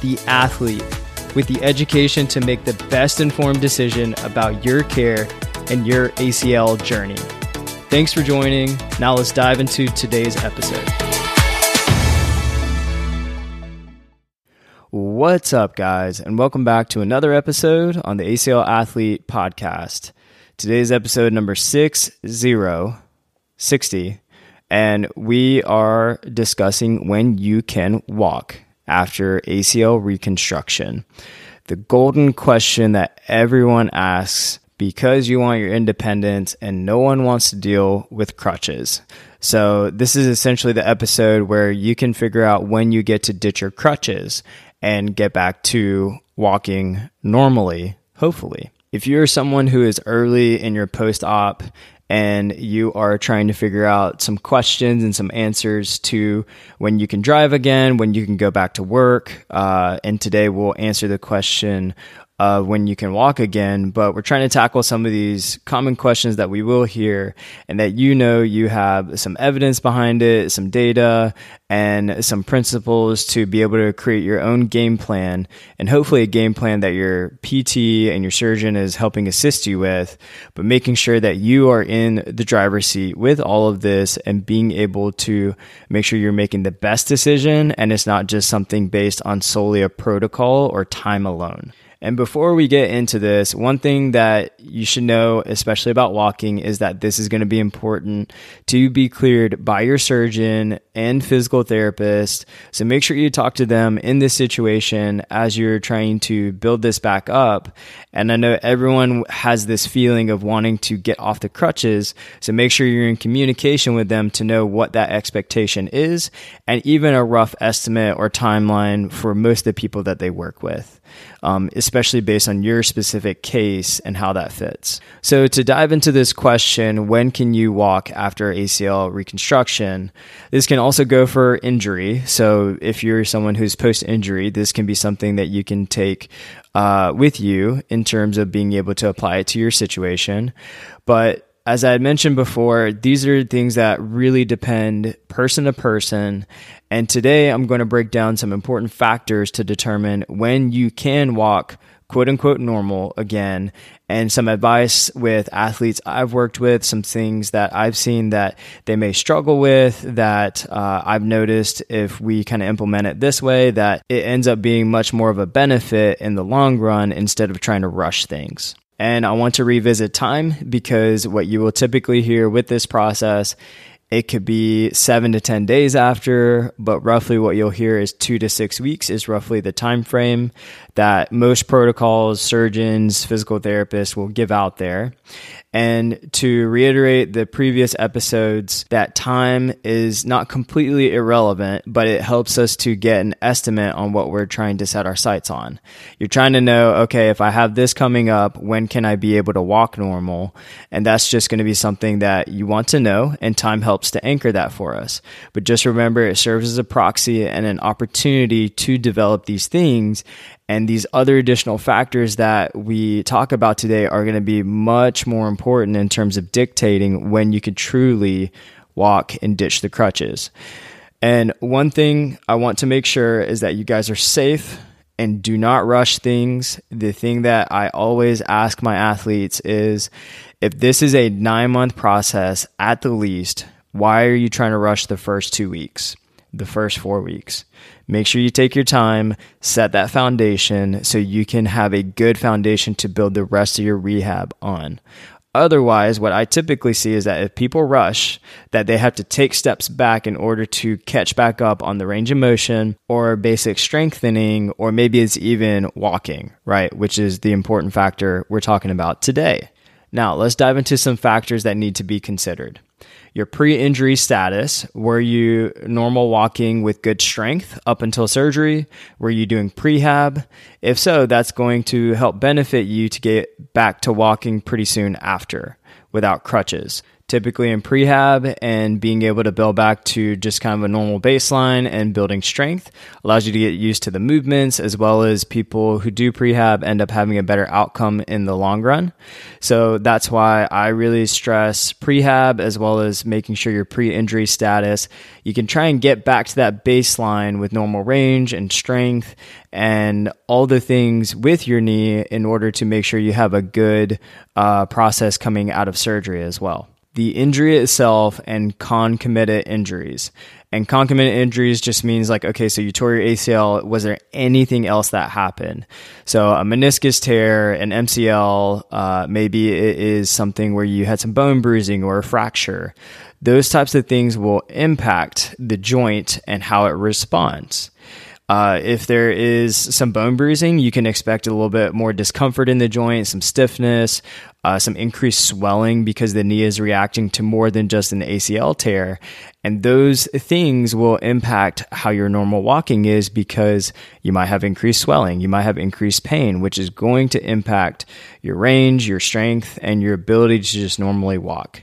the athlete with the education to make the best informed decision about your care and your ACL journey. Thanks for joining. Now let's dive into today's episode. What's up, guys, and welcome back to another episode on the ACL Athlete Podcast. Today's episode number 6060, and we are discussing when you can walk after ACL reconstruction. The golden question that everyone asks because you want your independence and no one wants to deal with crutches. So, this is essentially the episode where you can figure out when you get to ditch your crutches and get back to walking normally, hopefully. If you're someone who is early in your post op and you are trying to figure out some questions and some answers to when you can drive again, when you can go back to work. Uh, and today we'll answer the question of when you can walk again, but we're trying to tackle some of these common questions that we will hear and that you know you have some evidence behind it, some data, and some principles to be able to create your own game plan and hopefully a game plan that your PT and your surgeon is helping assist you with, but making sure that you are in the driver's seat with all of this and being able to make sure you're making the best decision and it's not just something based on solely a protocol or time alone. And before we get into this, one thing that you should know, especially about walking, is that this is going to be important to be cleared by your surgeon and physical therapist. So make sure you talk to them in this situation as you're trying to build this back up. And I know everyone has this feeling of wanting to get off the crutches. So make sure you're in communication with them to know what that expectation is and even a rough estimate or timeline for most of the people that they work with um, especially based on your specific case and how that fits. So, to dive into this question, when can you walk after ACL reconstruction? This can also go for injury. So, if you're someone who's post injury, this can be something that you can take uh, with you in terms of being able to apply it to your situation. But as I had mentioned before, these are things that really depend person to person. And today I'm going to break down some important factors to determine when you can walk quote unquote normal again and some advice with athletes I've worked with, some things that I've seen that they may struggle with that uh, I've noticed if we kind of implement it this way, that it ends up being much more of a benefit in the long run instead of trying to rush things. And I want to revisit time because what you will typically hear with this process, it could be seven to 10 days after, but roughly what you'll hear is two to six weeks is roughly the time frame that most protocols, surgeons, physical therapists will give out there. And to reiterate the previous episodes, that time is not completely irrelevant, but it helps us to get an estimate on what we're trying to set our sights on. You're trying to know, okay, if I have this coming up, when can I be able to walk normal? And that's just going to be something that you want to know, and time helps to anchor that for us. But just remember, it serves as a proxy and an opportunity to develop these things and these other additional factors that we talk about today are going to be much more important in terms of dictating when you could truly walk and ditch the crutches. And one thing I want to make sure is that you guys are safe and do not rush things. The thing that I always ask my athletes is if this is a nine month process at the least, why are you trying to rush the first two weeks, the first four weeks? Make sure you take your time, set that foundation so you can have a good foundation to build the rest of your rehab on. Otherwise, what I typically see is that if people rush, that they have to take steps back in order to catch back up on the range of motion or basic strengthening, or maybe it's even walking, right? Which is the important factor we're talking about today. Now, let's dive into some factors that need to be considered. Your pre injury status. Were you normal walking with good strength up until surgery? Were you doing prehab? If so, that's going to help benefit you to get back to walking pretty soon after without crutches typically in prehab and being able to build back to just kind of a normal baseline and building strength allows you to get used to the movements as well as people who do prehab end up having a better outcome in the long run. So that's why I really stress prehab as well as making sure your pre-injury status you can try and get back to that baseline with normal range and strength and all the things with your knee in order to make sure you have a good uh, process coming out of surgery as well the injury itself and concomitant injuries. And concomitant injuries just means like, okay, so you tore your ACL. Was there anything else that happened? So a meniscus tear, an MCL, uh, maybe it is something where you had some bone bruising or a fracture. Those types of things will impact the joint and how it responds. Uh, if there is some bone bruising, you can expect a little bit more discomfort in the joint, some stiffness, uh, some increased swelling because the knee is reacting to more than just an ACL tear. And those things will impact how your normal walking is because you might have increased swelling, you might have increased pain, which is going to impact your range, your strength, and your ability to just normally walk.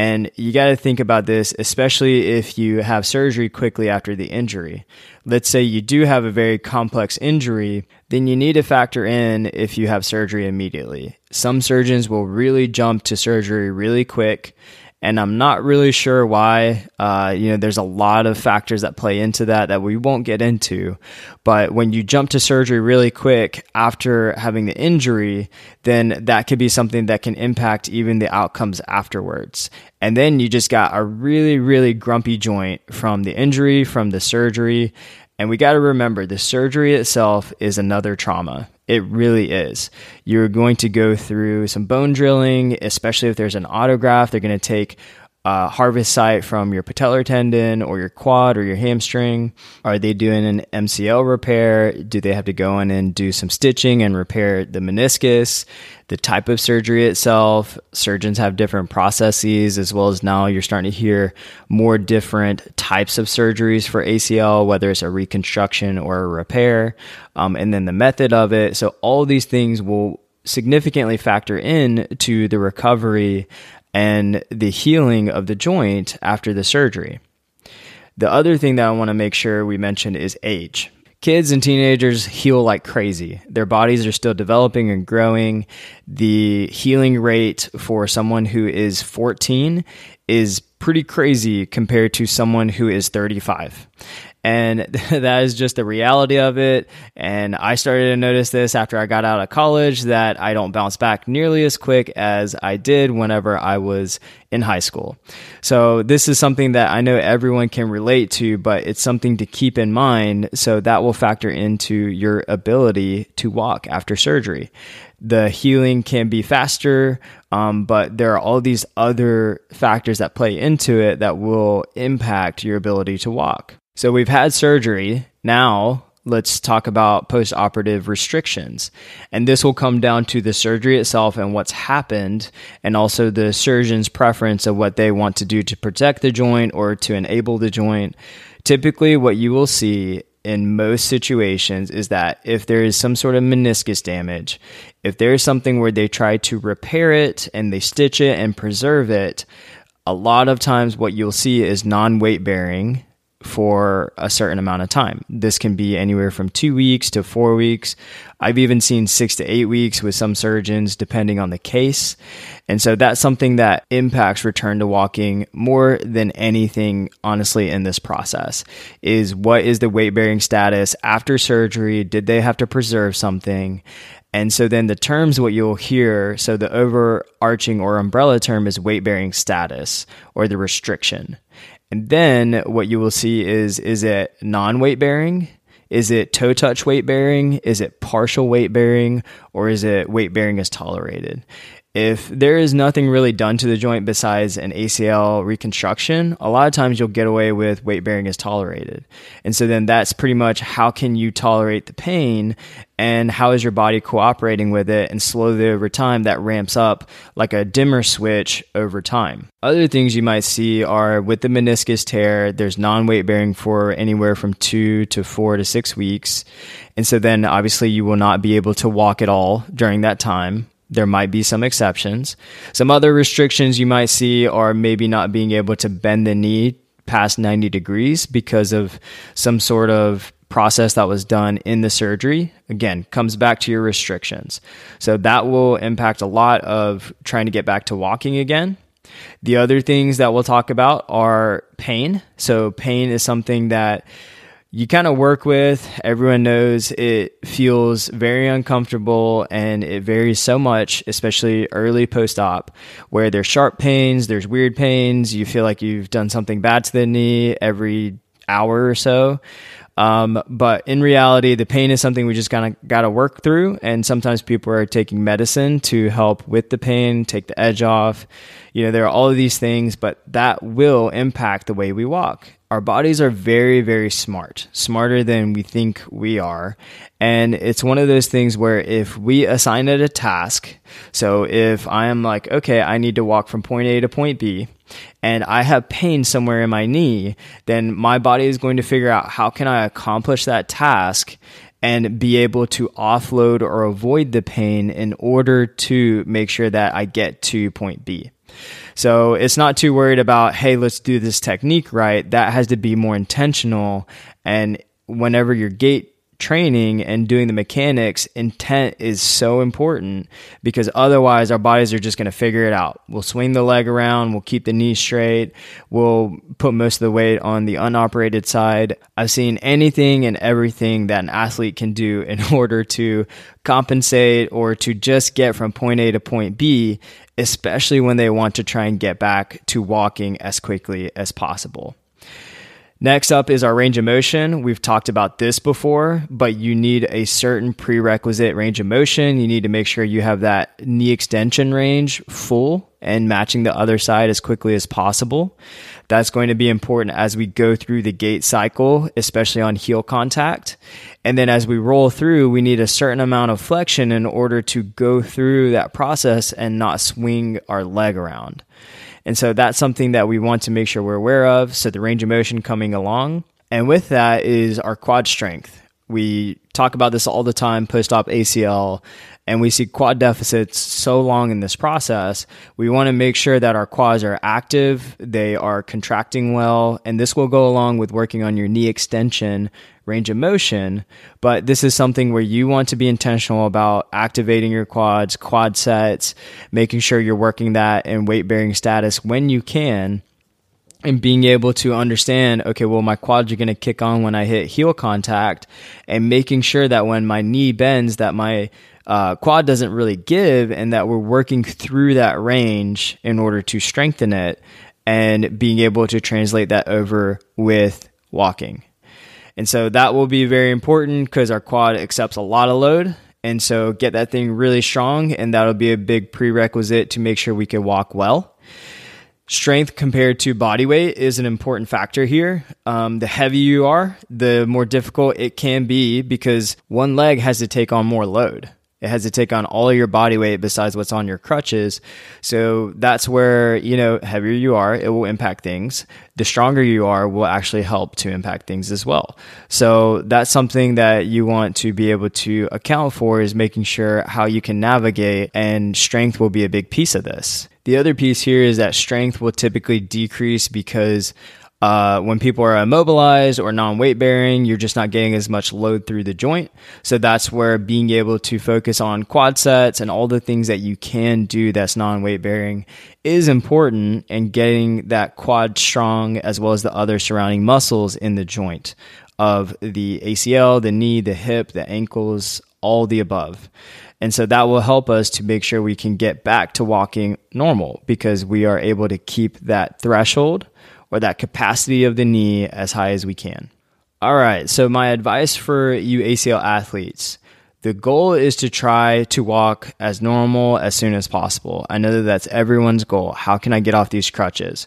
And you got to think about this, especially if you have surgery quickly after the injury. Let's say you do have a very complex injury, then you need to factor in if you have surgery immediately. Some surgeons will really jump to surgery really quick and I'm not really sure why. Uh, you know, there's a lot of factors that play into that that we won't get into. But when you jump to surgery really quick after having the injury, then that could be something that can impact even the outcomes afterwards. And then you just got a really, really grumpy joint from the injury, from the surgery. And we got to remember the surgery itself is another trauma. It really is. You're going to go through some bone drilling, especially if there's an autograft. They're going to take a harvest site from your patellar tendon or your quad or your hamstring? Are they doing an MCL repair? Do they have to go in and do some stitching and repair the meniscus? The type of surgery itself, surgeons have different processes, as well as now you're starting to hear more different types of surgeries for ACL, whether it's a reconstruction or a repair, um, and then the method of it. So, all these things will significantly factor in to the recovery and the healing of the joint after the surgery. The other thing that I want to make sure we mention is age. Kids and teenagers heal like crazy. Their bodies are still developing and growing. The healing rate for someone who is 14 is pretty crazy compared to someone who is 35. And that is just the reality of it. And I started to notice this after I got out of college that I don't bounce back nearly as quick as I did whenever I was in high school. So this is something that I know everyone can relate to, but it's something to keep in mind. So that will factor into your ability to walk after surgery. The healing can be faster, um, but there are all these other factors that play into it that will impact your ability to walk. So we've had surgery. Now let's talk about post operative restrictions. And this will come down to the surgery itself and what's happened, and also the surgeon's preference of what they want to do to protect the joint or to enable the joint. Typically, what you will see in most situations is that if there is some sort of meniscus damage, if there is something where they try to repair it and they stitch it and preserve it, a lot of times what you'll see is non weight bearing for a certain amount of time. This can be anywhere from two weeks to four weeks. I've even seen six to eight weeks with some surgeons, depending on the case. And so that's something that impacts return to walking more than anything, honestly, in this process is what is the weight bearing status after surgery? Did they have to preserve something? And so then the terms, what you'll hear, so the overarching or umbrella term is weight bearing status or the restriction. And then what you will see is is it non-weight bearing? Is it toe touch weight bearing? Is it partial weight bearing? Or is it weight bearing as tolerated? If there is nothing really done to the joint besides an ACL reconstruction, a lot of times you'll get away with weight bearing is tolerated. And so then that's pretty much how can you tolerate the pain and how is your body cooperating with it and slowly over time that ramps up like a dimmer switch over time. Other things you might see are with the meniscus tear, there's non weight bearing for anywhere from two to four to six weeks. And so then obviously you will not be able to walk at all during that time there might be some exceptions. Some other restrictions you might see are maybe not being able to bend the knee past 90 degrees because of some sort of process that was done in the surgery. Again, comes back to your restrictions. So that will impact a lot of trying to get back to walking again. The other things that we'll talk about are pain. So, pain is something that you kind of work with. Everyone knows it feels very uncomfortable and it varies so much, especially early post op, where there's sharp pains, there's weird pains. You feel like you've done something bad to the knee every hour or so. Um, but in reality, the pain is something we just kind of got to work through. And sometimes people are taking medicine to help with the pain, take the edge off. You know, there are all of these things, but that will impact the way we walk our bodies are very, very smart, smarter than we think we are. And it's one of those things where if we assign it a task, so if I am like, okay, I need to walk from point A to point B, and I have pain somewhere in my knee, then my body is going to figure out how can I accomplish that task and be able to offload or avoid the pain in order to make sure that I get to point B. So it's not too worried about, hey, let's do this technique right. That has to be more intentional. And whenever you're gait training and doing the mechanics, intent is so important because otherwise our bodies are just going to figure it out. We'll swing the leg around, we'll keep the knee straight, we'll put most of the weight on the unoperated side. I've seen anything and everything that an athlete can do in order to compensate or to just get from point A to point B especially when they want to try and get back to walking as quickly as possible. Next up is our range of motion. We've talked about this before, but you need a certain prerequisite range of motion. You need to make sure you have that knee extension range full and matching the other side as quickly as possible. That's going to be important as we go through the gait cycle, especially on heel contact. And then as we roll through, we need a certain amount of flexion in order to go through that process and not swing our leg around. And so that's something that we want to make sure we're aware of. So the range of motion coming along. And with that is our quad strength. We talk about this all the time post op ACL, and we see quad deficits so long in this process. We want to make sure that our quads are active, they are contracting well, and this will go along with working on your knee extension range of motion. But this is something where you want to be intentional about activating your quads, quad sets, making sure you're working that in weight bearing status when you can. And being able to understand, okay, well, my quads are going to kick on when I hit heel contact, and making sure that when my knee bends, that my uh, quad doesn't really give, and that we're working through that range in order to strengthen it, and being able to translate that over with walking. And so that will be very important because our quad accepts a lot of load. And so get that thing really strong, and that'll be a big prerequisite to make sure we can walk well. Strength compared to body weight is an important factor here. Um, the heavier you are, the more difficult it can be because one leg has to take on more load. It has to take on all your body weight besides what's on your crutches. So that's where, you know, heavier you are, it will impact things. The stronger you are will actually help to impact things as well. So that's something that you want to be able to account for is making sure how you can navigate and strength will be a big piece of this. The other piece here is that strength will typically decrease because uh, when people are immobilized or non weight bearing, you're just not getting as much load through the joint. So that's where being able to focus on quad sets and all the things that you can do that's non weight bearing is important and getting that quad strong as well as the other surrounding muscles in the joint of the ACL, the knee, the hip, the ankles, all the above. And so that will help us to make sure we can get back to walking normal because we are able to keep that threshold or that capacity of the knee as high as we can. All right, so my advice for you ACL athletes The goal is to try to walk as normal as soon as possible. I know that that's everyone's goal. How can I get off these crutches?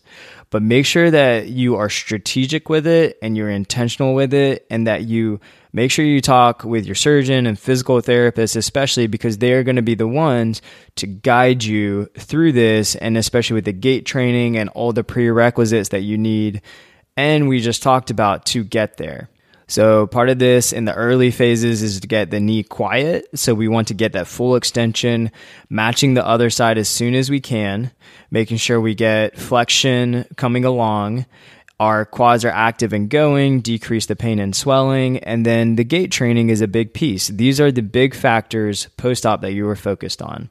But make sure that you are strategic with it and you're intentional with it and that you make sure you talk with your surgeon and physical therapist, especially because they are going to be the ones to guide you through this. And especially with the gait training and all the prerequisites that you need. And we just talked about to get there. So part of this in the early phases is to get the knee quiet. So we want to get that full extension, matching the other side as soon as we can, making sure we get flexion coming along. Our quads are active and going, decrease the pain and swelling, and then the gait training is a big piece. These are the big factors post op that you were focused on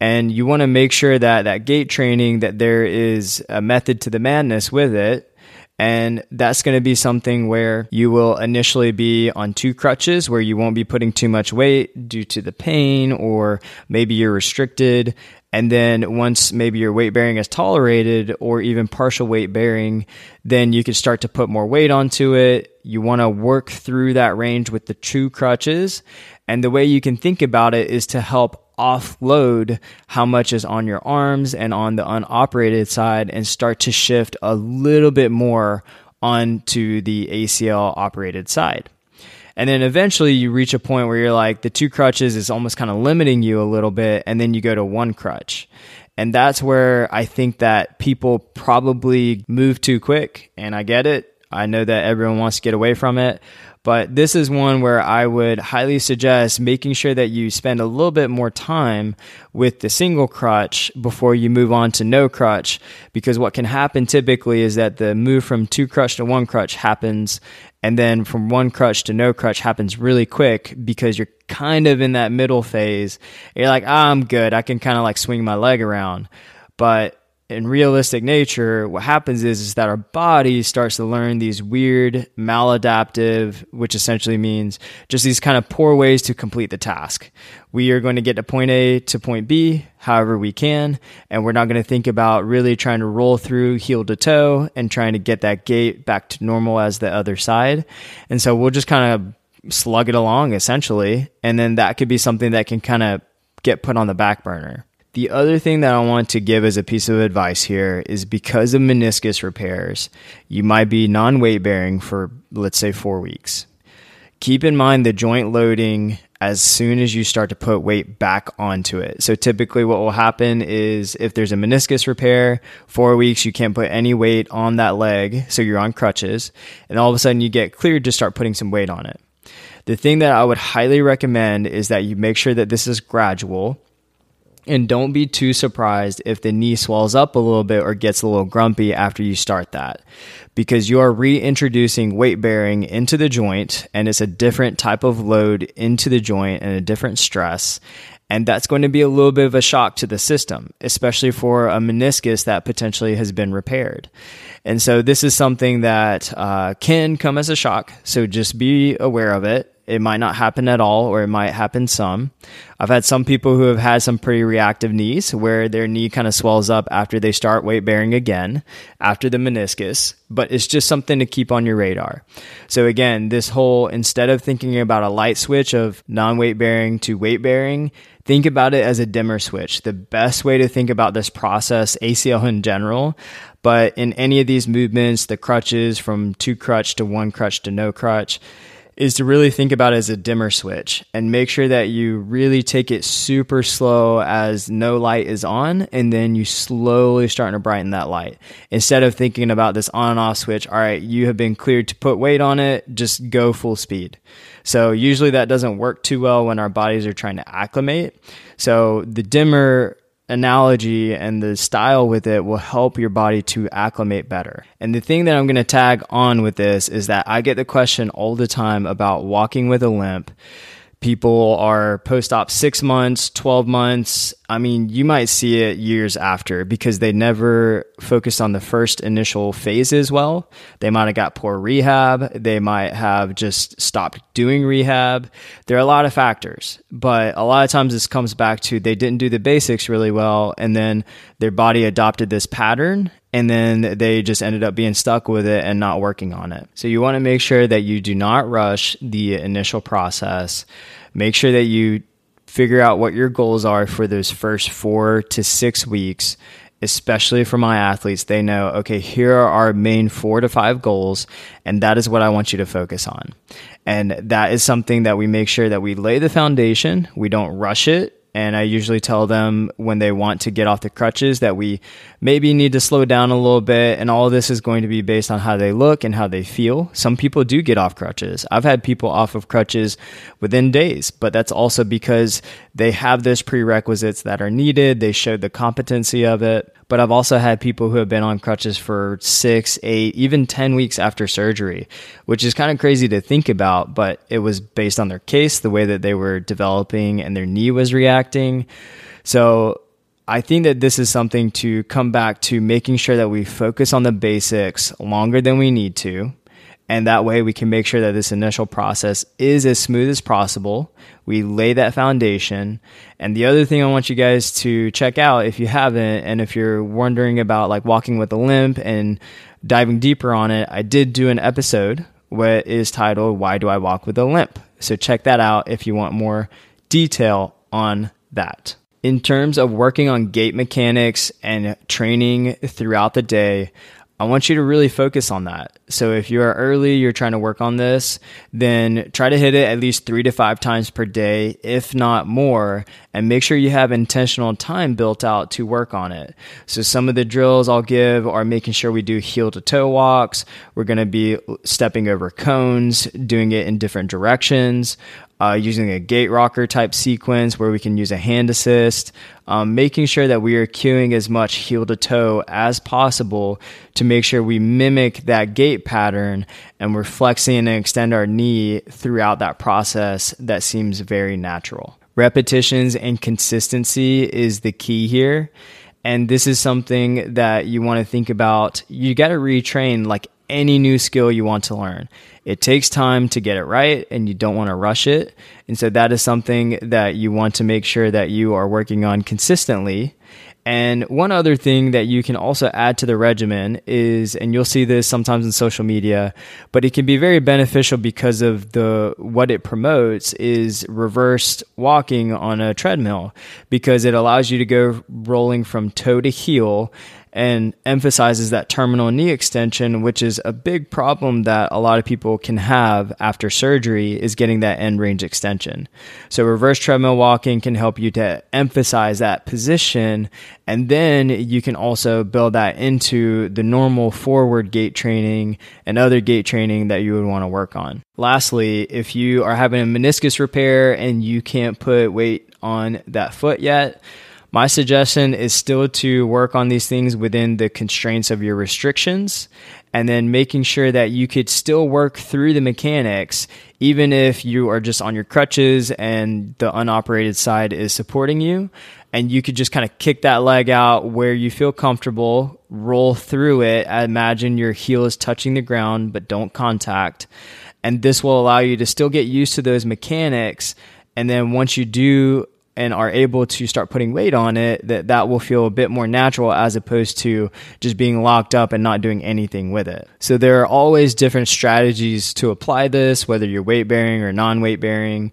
and you want to make sure that that gait training that there is a method to the madness with it and that's going to be something where you will initially be on two crutches where you won't be putting too much weight due to the pain, or maybe you're restricted. And then once maybe your weight bearing is tolerated or even partial weight bearing, then you can start to put more weight onto it. You want to work through that range with the two crutches. And the way you can think about it is to help offload how much is on your arms and on the unoperated side and start to shift a little bit more onto the ACL operated side. And then eventually you reach a point where you're like, the two crutches is almost kind of limiting you a little bit. And then you go to one crutch. And that's where I think that people probably move too quick. And I get it. I know that everyone wants to get away from it. But this is one where I would highly suggest making sure that you spend a little bit more time with the single crutch before you move on to no crutch. Because what can happen typically is that the move from two crutch to one crutch happens. And then from one crutch to no crutch happens really quick because you're kind of in that middle phase. You're like, oh, I'm good. I can kind of like swing my leg around. But in realistic nature, what happens is, is that our body starts to learn these weird maladaptive, which essentially means just these kind of poor ways to complete the task. We are going to get to point A to point B however we can, and we're not going to think about really trying to roll through heel to toe and trying to get that gait back to normal as the other side. And so we'll just kind of slug it along essentially, and then that could be something that can kind of get put on the back burner. The other thing that I want to give as a piece of advice here is because of meniscus repairs, you might be non weight bearing for, let's say, four weeks. Keep in mind the joint loading as soon as you start to put weight back onto it. So typically what will happen is if there's a meniscus repair, 4 weeks you can't put any weight on that leg, so you're on crutches, and all of a sudden you get cleared to start putting some weight on it. The thing that I would highly recommend is that you make sure that this is gradual and don't be too surprised if the knee swells up a little bit or gets a little grumpy after you start that because you are reintroducing weight bearing into the joint and it's a different type of load into the joint and a different stress. And that's going to be a little bit of a shock to the system, especially for a meniscus that potentially has been repaired. And so this is something that uh, can come as a shock. So just be aware of it. It might not happen at all, or it might happen some. I've had some people who have had some pretty reactive knees where their knee kind of swells up after they start weight bearing again, after the meniscus, but it's just something to keep on your radar. So, again, this whole instead of thinking about a light switch of non weight bearing to weight bearing, think about it as a dimmer switch. The best way to think about this process, ACL in general, but in any of these movements, the crutches from two crutch to one crutch to no crutch, is to really think about as a dimmer switch and make sure that you really take it super slow as no light is on and then you slowly starting to brighten that light. Instead of thinking about this on and off switch all right you have been cleared to put weight on it just go full speed. So usually that doesn't work too well when our bodies are trying to acclimate. So the dimmer analogy and the style with it will help your body to acclimate better. And the thing that I'm going to tag on with this is that I get the question all the time about walking with a limp people are post op six months, 12 months. I mean, you might see it years after because they never focused on the first initial phases well. They might have got poor rehab. They might have just stopped doing rehab. There are a lot of factors, but a lot of times this comes back to they didn't do the basics really well. And then their body adopted this pattern and then they just ended up being stuck with it and not working on it. So you want to make sure that you do not rush the initial process. Make sure that you figure out what your goals are for those first four to six weeks especially for my athletes, they know, okay, here are our main four to five goals, and that is what I want you to focus on. And that is something that we make sure that we lay the foundation, we don't rush it, and I usually tell them when they want to get off the crutches that we maybe need to slow down a little bit. And all this is going to be based on how they look and how they feel. Some people do get off crutches. I've had people off of crutches within days, but that's also because they have those prerequisites that are needed. They showed the competency of it. But I've also had people who have been on crutches for six, eight, even 10 weeks after surgery, which is kind of crazy to think about, but it was based on their case, the way that they were developing and their knee was reacting. So I think that this is something to come back to making sure that we focus on the basics longer than we need to and that way we can make sure that this initial process is as smooth as possible. We lay that foundation. And the other thing I want you guys to check out if you haven't, and if you're wondering about like walking with a limp and diving deeper on it, I did do an episode what is titled Why Do I Walk with a Limp? So check that out if you want more detail on that. In terms of working on gait mechanics and training throughout the day, I want you to really focus on that. So if you are early, you're trying to work on this, then try to hit it at least three to five times per day, if not more, and make sure you have intentional time built out to work on it. So some of the drills I'll give are making sure we do heel to toe walks. We're going to be stepping over cones, doing it in different directions uh, using a gait rocker type sequence where we can use a hand assist, um, making sure that we are cueing as much heel to toe as possible to make sure we mimic that pattern and we're flexing and extend our knee throughout that process that seems very natural. Repetitions and consistency is the key here. And this is something that you want to think about. You got to retrain like any new skill you want to learn. It takes time to get it right and you don't want to rush it. And so that is something that you want to make sure that you are working on consistently. And one other thing that you can also add to the regimen is, and you'll see this sometimes in social media, but it can be very beneficial because of the, what it promotes is reversed walking on a treadmill because it allows you to go rolling from toe to heel and emphasizes that terminal knee extension, which is a big problem that a lot of people can have after surgery is getting that end range extension. So reverse treadmill walking can help you to emphasize that position. And then you can also build that into the normal forward gait training and other gait training that you would want to work on. Lastly, if you are having a meniscus repair and you can't put weight on that foot yet, my suggestion is still to work on these things within the constraints of your restrictions and then making sure that you could still work through the mechanics even if you are just on your crutches and the unoperated side is supporting you. And you could just kind of kick that leg out where you feel comfortable roll through it I imagine your heel is touching the ground but don't contact. And this will allow you to still get used to those mechanics and then once you do and are able to start putting weight on it, that that will feel a bit more natural as opposed to just being locked up and not doing anything with it. So there are always different strategies to apply this, whether you're weight bearing or non weight bearing.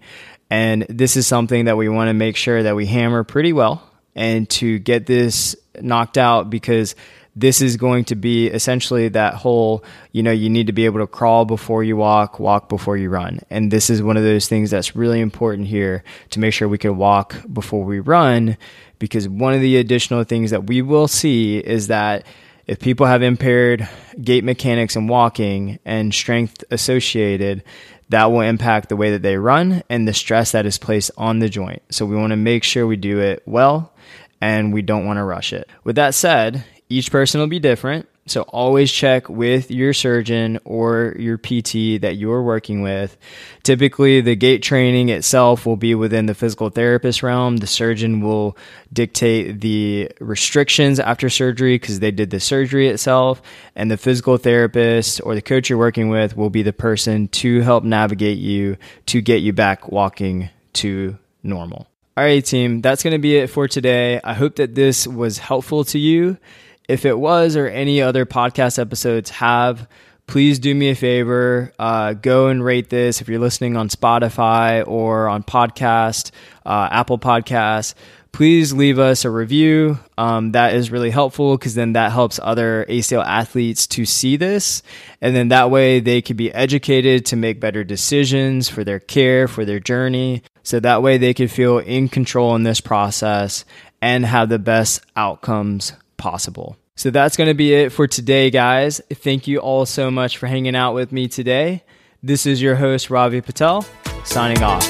And this is something that we want to make sure that we hammer pretty well and to get this knocked out because this is going to be essentially that whole, you know, you need to be able to crawl before you walk, walk before you run. And this is one of those things that's really important here to make sure we can walk before we run. Because one of the additional things that we will see is that if people have impaired gait mechanics and walking and strength associated, that will impact the way that they run and the stress that is placed on the joint. So we want to make sure we do it well and we don't want to rush it. With that said, each person will be different. So always check with your surgeon or your PT that you're working with. Typically, the gait training itself will be within the physical therapist realm. The surgeon will dictate the restrictions after surgery because they did the surgery itself. And the physical therapist or the coach you're working with will be the person to help navigate you to get you back walking to normal. All right, team, that's going to be it for today. I hope that this was helpful to you. If it was or any other podcast episodes have, please do me a favor. Uh, go and rate this if you're listening on Spotify or on podcast, uh, Apple Podcasts please leave us a review. Um, that is really helpful because then that helps other ACL athletes to see this. And then that way they could be educated to make better decisions for their care, for their journey. So that way they could feel in control in this process and have the best outcomes possible. So that's going to be it for today, guys. Thank you all so much for hanging out with me today. This is your host, Ravi Patel, signing off.